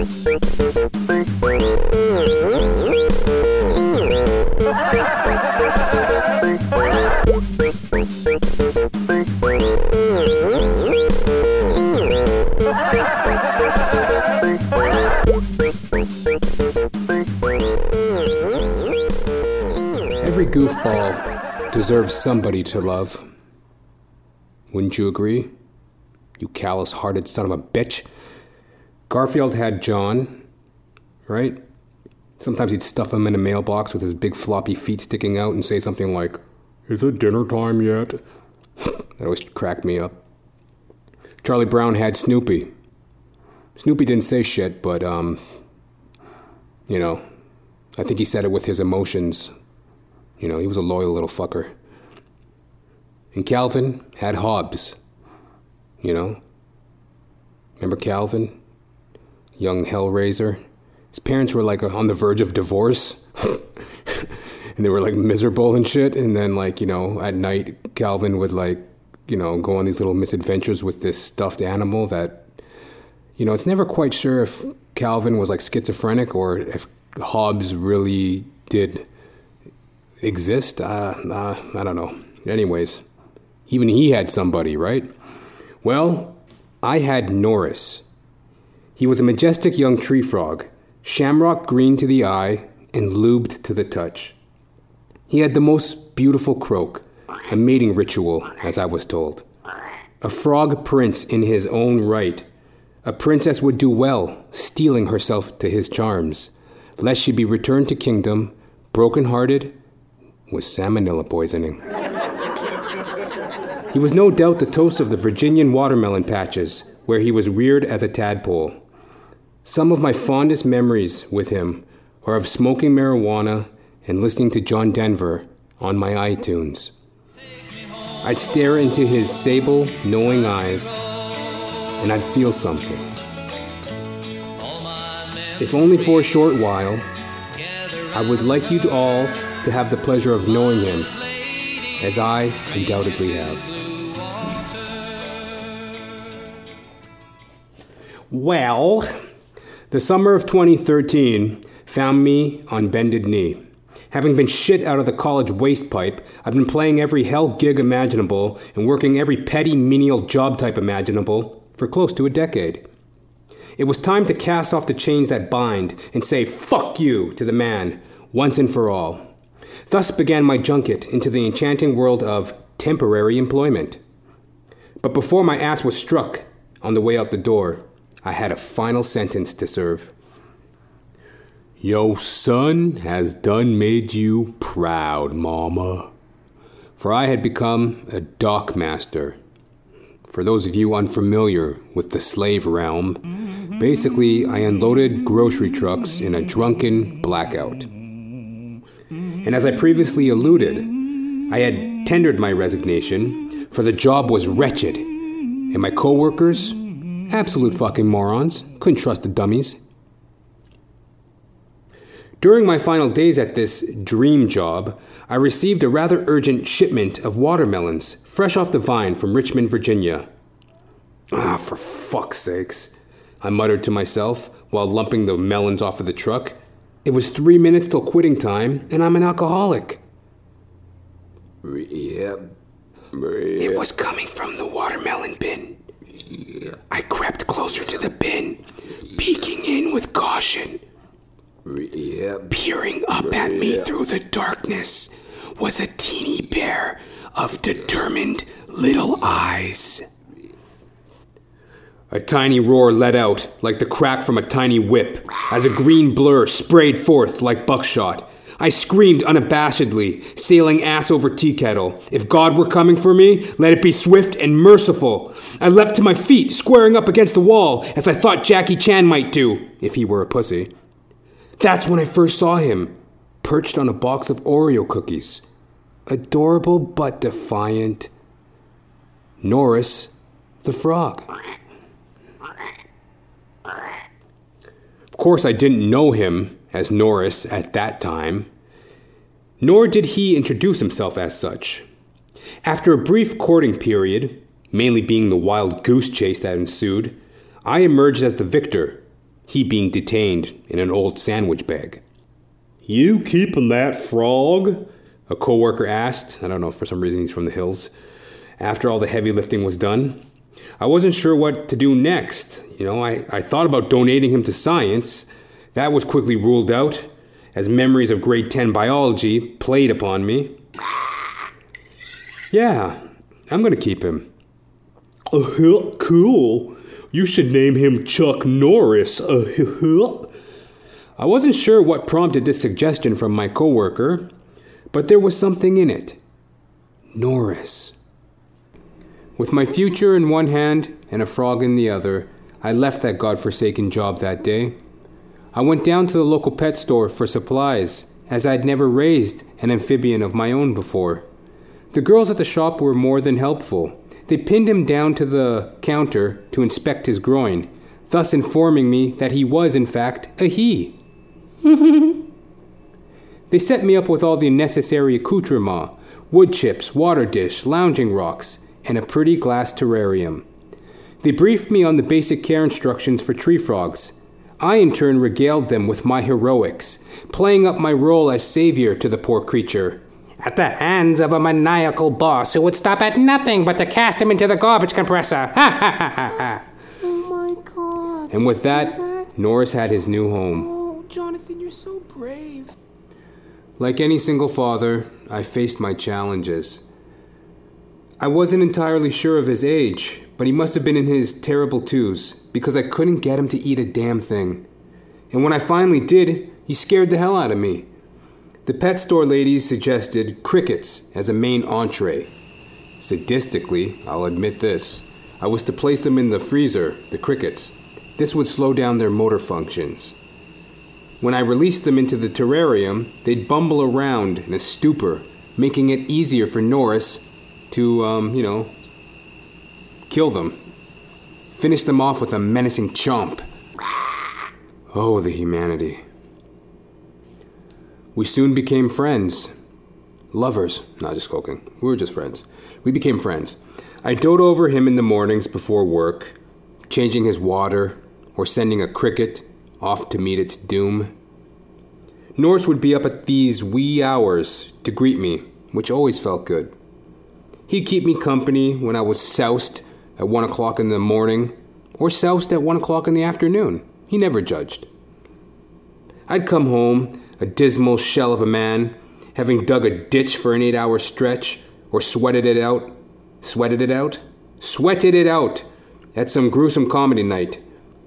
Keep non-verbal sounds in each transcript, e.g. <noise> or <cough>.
Every goofball deserves somebody to love. Wouldn't you agree? You callous hearted son of a bitch. Garfield had John, right? Sometimes he'd stuff him in a mailbox with his big floppy feet sticking out and say something like, Is it dinner time yet? <laughs> that always cracked me up. Charlie Brown had Snoopy. Snoopy didn't say shit, but, um, you know, I think he said it with his emotions. You know, he was a loyal little fucker. And Calvin had Hobbes. You know? Remember Calvin? Young Hellraiser? His parents were like on the verge of divorce. <laughs> and they were like miserable and shit. And then, like, you know, at night, Calvin would, like, you know, go on these little misadventures with this stuffed animal that, you know, it's never quite sure if Calvin was like schizophrenic or if Hobbes really did exist. Uh, uh, I don't know. Anyways, even he had somebody, right? Well, I had Norris. He was a majestic young tree frog, shamrock green to the eye and lubed to the touch. He had the most beautiful croak, a mating ritual, as I was told. A frog prince in his own right. A princess would do well, steeling herself to his charms, lest she be returned to kingdom, broken hearted, with salmonella poisoning. he was no doubt the toast of the Virginian watermelon patches, where he was reared as a tadpole. Some of my fondest memories with him are of smoking marijuana and listening to John Denver on my iTunes. I'd stare into his sable, knowing eyes, and I'd feel something. If only for a short while, I would like you all to have the pleasure of knowing him, as I undoubtedly have. Well, the summer of 2013 found me on bended knee. Having been shit out of the college waste pipe, I've been playing every hell gig imaginable and working every petty menial job type imaginable for close to a decade. It was time to cast off the chains that bind and say fuck you to the man once and for all. Thus began my junket into the enchanting world of temporary employment. But before my ass was struck on the way out the door, I had a final sentence to serve. Yo son has done made you proud, mama. For I had become a dock master. For those of you unfamiliar with the slave realm, basically I unloaded grocery trucks in a drunken blackout. And as I previously alluded, I had tendered my resignation, for the job was wretched, and my coworkers, absolute fucking morons, couldn't trust the dummies. During my final days at this dream job, I received a rather urgent shipment of watermelons, fresh off the vine from Richmond, Virginia. Ah, for fuck's sakes, I muttered to myself while lumping the melons off of the truck. It was three minutes till quitting time, and I'm an alcoholic. Yep. It was coming from the watermelon bin. I crept closer to the bin, peeking in with caution. Yep. Peering up at me through the darkness was a teeny pair of determined little eyes. A tiny roar let out, like the crack from a tiny whip, as a green blur sprayed forth like buckshot. I screamed unabashedly, sailing ass over tea kettle. If God were coming for me, let it be swift and merciful. I leapt to my feet, squaring up against the wall, as I thought Jackie Chan might do, if he were a pussy. That's when I first saw him, perched on a box of Oreo cookies. Adorable but defiant. Norris, the frog. Of course, I didn't know him as Norris at that time, nor did he introduce himself as such. After a brief courting period, mainly being the wild goose chase that ensued, I emerged as the victor. he being detained in an old sandwich bag. You keeping that frog? A coworker asked. I don't know, for some reason he's from the hills. After all the heavy lifting was done, I wasn't sure what to do next. You know, I, I thought about donating him to science. That was quickly ruled out, as memories of grade 10 biology played upon me. Yeah, I'm gonna keep him. Uh, cool. You should name him Chuck Norris. Uh, I wasn't sure what prompted this suggestion from my coworker, but there was something in it. Norris. With my future in one hand and a frog in the other, I left that godforsaken job that day. I went down to the local pet store for supplies, as I'd never raised an amphibian of my own before. The girls at the shop were more than helpful. They pinned him down to the counter to inspect his groin, thus informing me that he was, in fact, a he. <laughs> they set me up with all the necessary accoutrements wood chips, water dish, lounging rocks, and a pretty glass terrarium. They briefed me on the basic care instructions for tree frogs. I, in turn, regaled them with my heroics, playing up my role as savior to the poor creature at the hands of a maniacal boss who would stop at nothing but to cast him into the garbage compressor. Ha ha ha ha ha. Oh my god. And with that, that, Norris had his new home. Oh, Jonathan, you're so brave. Like any single father, I faced my challenges. I wasn't entirely sure of his age, but he must have been in his terrible twos because I couldn't get him to eat a damn thing. And when I finally did, he scared the hell out of me. The pet store ladies suggested crickets as a main entree. Sadistically, I'll admit this, I was to place them in the freezer, the crickets. This would slow down their motor functions. When I released them into the terrarium, they'd bumble around in a stupor, making it easier for Norris to, um, you know, kill them. Finish them off with a menacing chomp. Oh, the humanity. We soon became friends. Lovers. Not just joking. We were just friends. We became friends. I dote over him in the mornings before work, changing his water or sending a cricket off to meet its doom. Norris would be up at these wee hours to greet me, which always felt good. He'd keep me company when I was soused at one o'clock in the morning or soused at one o'clock in the afternoon. He never judged. I'd come home a dismal shell of a man, having dug a ditch for an eight hour stretch, or sweated it out, sweated it out, sweated it out at some gruesome comedy night.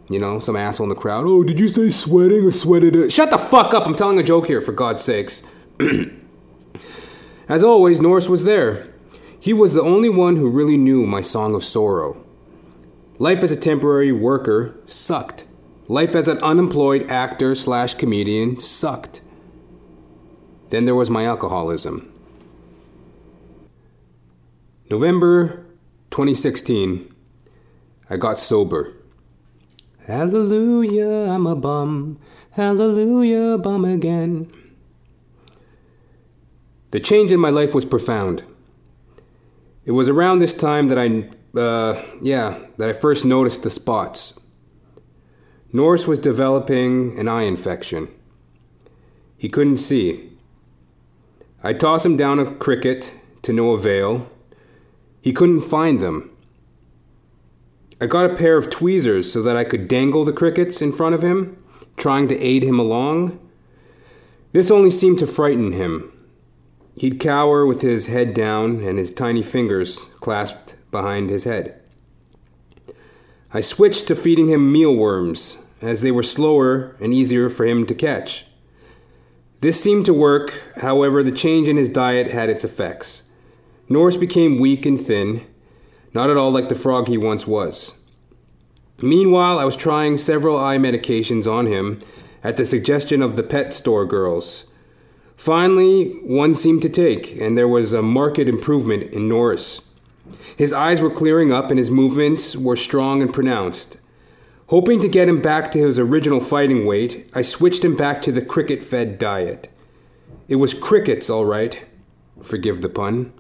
You know, some asshole in the crowd. Oh, did you say sweating or sweated it? Shut the fuck up! I'm telling a joke here, for God's sakes. <clears throat> As always, Norris was there. He was the only one who really knew my song of sorrow. Life as a temporary worker sucked. Life as an unemployed actor slash comedian sucked. Then there was my alcoholism. November 2016, I got sober. Hallelujah, I'm a bum. Hallelujah, bum again. The change in my life was profound. It was around this time that I, uh, yeah, that I first noticed the spots. Norris was developing an eye infection. He couldn't see. I tossed him down a cricket to no avail. He couldn't find them. I got a pair of tweezers so that I could dangle the crickets in front of him, trying to aid him along. This only seemed to frighten him. He'd cower with his head down and his tiny fingers clasped behind his head. I switched to feeding him mealworms, as they were slower and easier for him to catch. This seemed to work, however, the change in his diet had its effects. Norris became weak and thin, not at all like the frog he once was. Meanwhile, I was trying several eye medications on him at the suggestion of the pet store girls. Finally, one seemed to take, and there was a marked improvement in Norris. His eyes were clearing up and his movements were strong and pronounced. Hoping to get him back to his original fighting weight, I switched him back to the cricket fed diet. It was crickets, all right. Forgive the pun.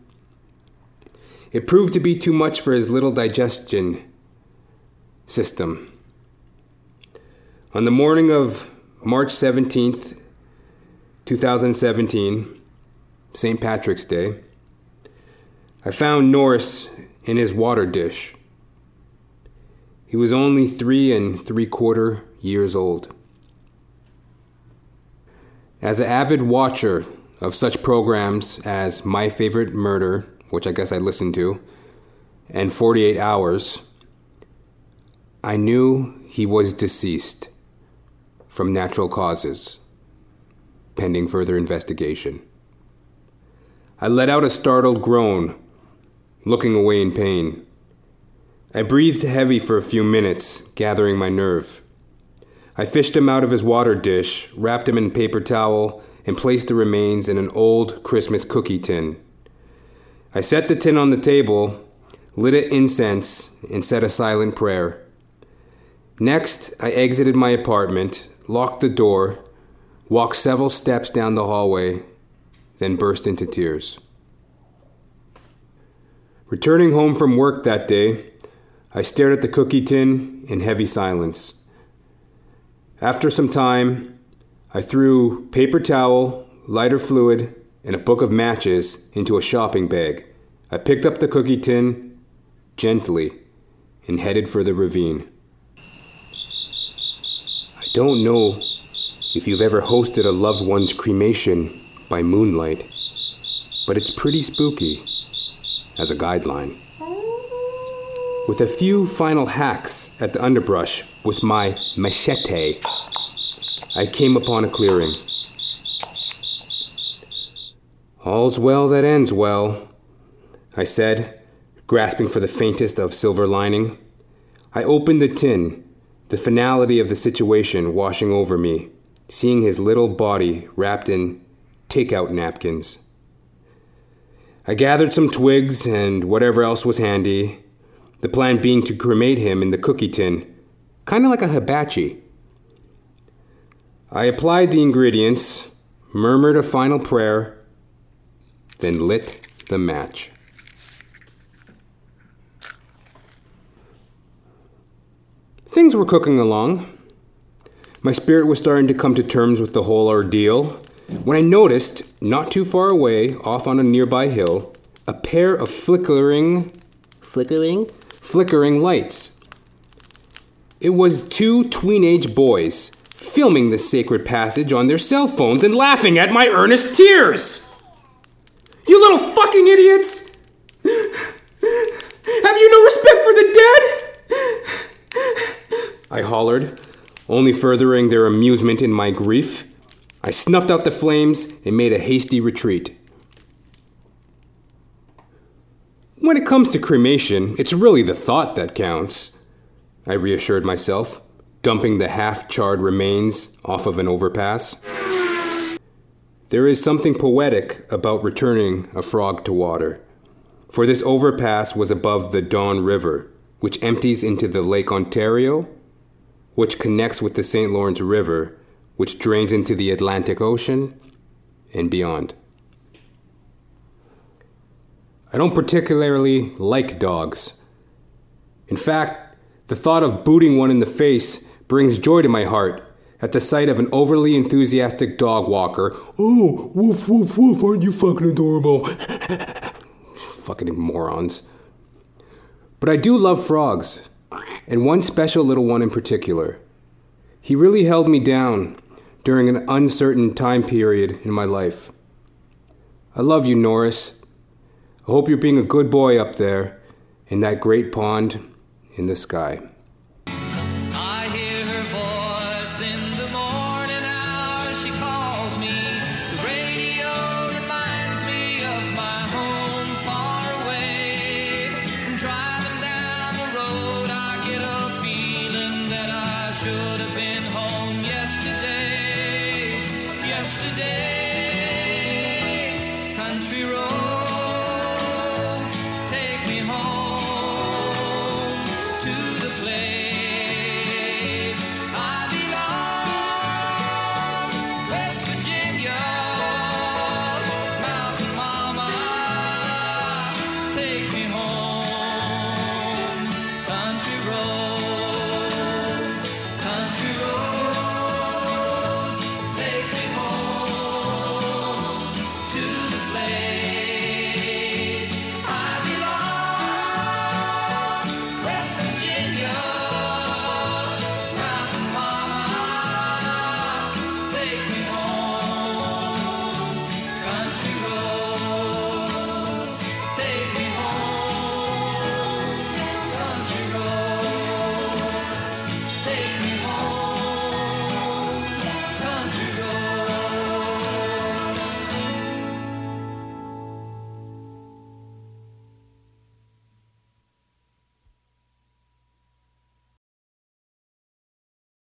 It proved to be too much for his little digestion system. On the morning of March 17th, 2017, St. Patrick's Day, I found Norris in his water dish. He was only three and three quarter years old. As an avid watcher of such programs as My Favorite Murder, which I guess I listened to, and 48 Hours, I knew he was deceased from natural causes, pending further investigation. I let out a startled groan, looking away in pain. I breathed heavy for a few minutes, gathering my nerve. I fished him out of his water dish, wrapped him in paper towel, and placed the remains in an old Christmas cookie tin. I set the tin on the table, lit an incense, and said a silent prayer. Next, I exited my apartment, locked the door, walked several steps down the hallway, then burst into tears. Returning home from work that day, I stared at the cookie tin in heavy silence. After some time, I threw paper towel, lighter fluid, and a book of matches into a shopping bag. I picked up the cookie tin gently and headed for the ravine. I don't know if you've ever hosted a loved one's cremation by moonlight, but it's pretty spooky as a guideline. With a few final hacks at the underbrush with my machete, I came upon a clearing. All's well that ends well, I said, grasping for the faintest of silver lining. I opened the tin, the finality of the situation washing over me, seeing his little body wrapped in takeout napkins. I gathered some twigs and whatever else was handy, the plan being to cremate him in the cookie tin, kind of like a hibachi. I applied the ingredients, murmured a final prayer, then lit the match. Things were cooking along. My spirit was starting to come to terms with the whole ordeal when I noticed, not too far away, off on a nearby hill, a pair of flickering, Flickering? flickering lights. It was two tween-age boys filming the sacred passage on their cell phones and laughing at my earnest tears. You little fucking idiots! Have you no respect for the dead? I hollered, only furthering their amusement in my grief. I snuffed out the flames and made a hasty retreat. When it comes to cremation, it's really the thought that counts, I reassured myself, dumping the half charred remains off of an overpass. There is something poetic about returning a frog to water, for this overpass was above the Don River, which empties into the Lake Ontario, which connects with the St. Lawrence River, which drains into the Atlantic Ocean and beyond. I don't particularly like dogs. In fact, the thought of booting one in the face brings joy to my heart at the sight of an overly enthusiastic dog walker. Oh, woof, woof, woof, aren't you fucking adorable? <laughs> fucking morons. But I do love frogs, and one special little one in particular. He really held me down during an uncertain time period in my life. I love you, Norris. I hope you're being a good boy up there in that great pond in the sky.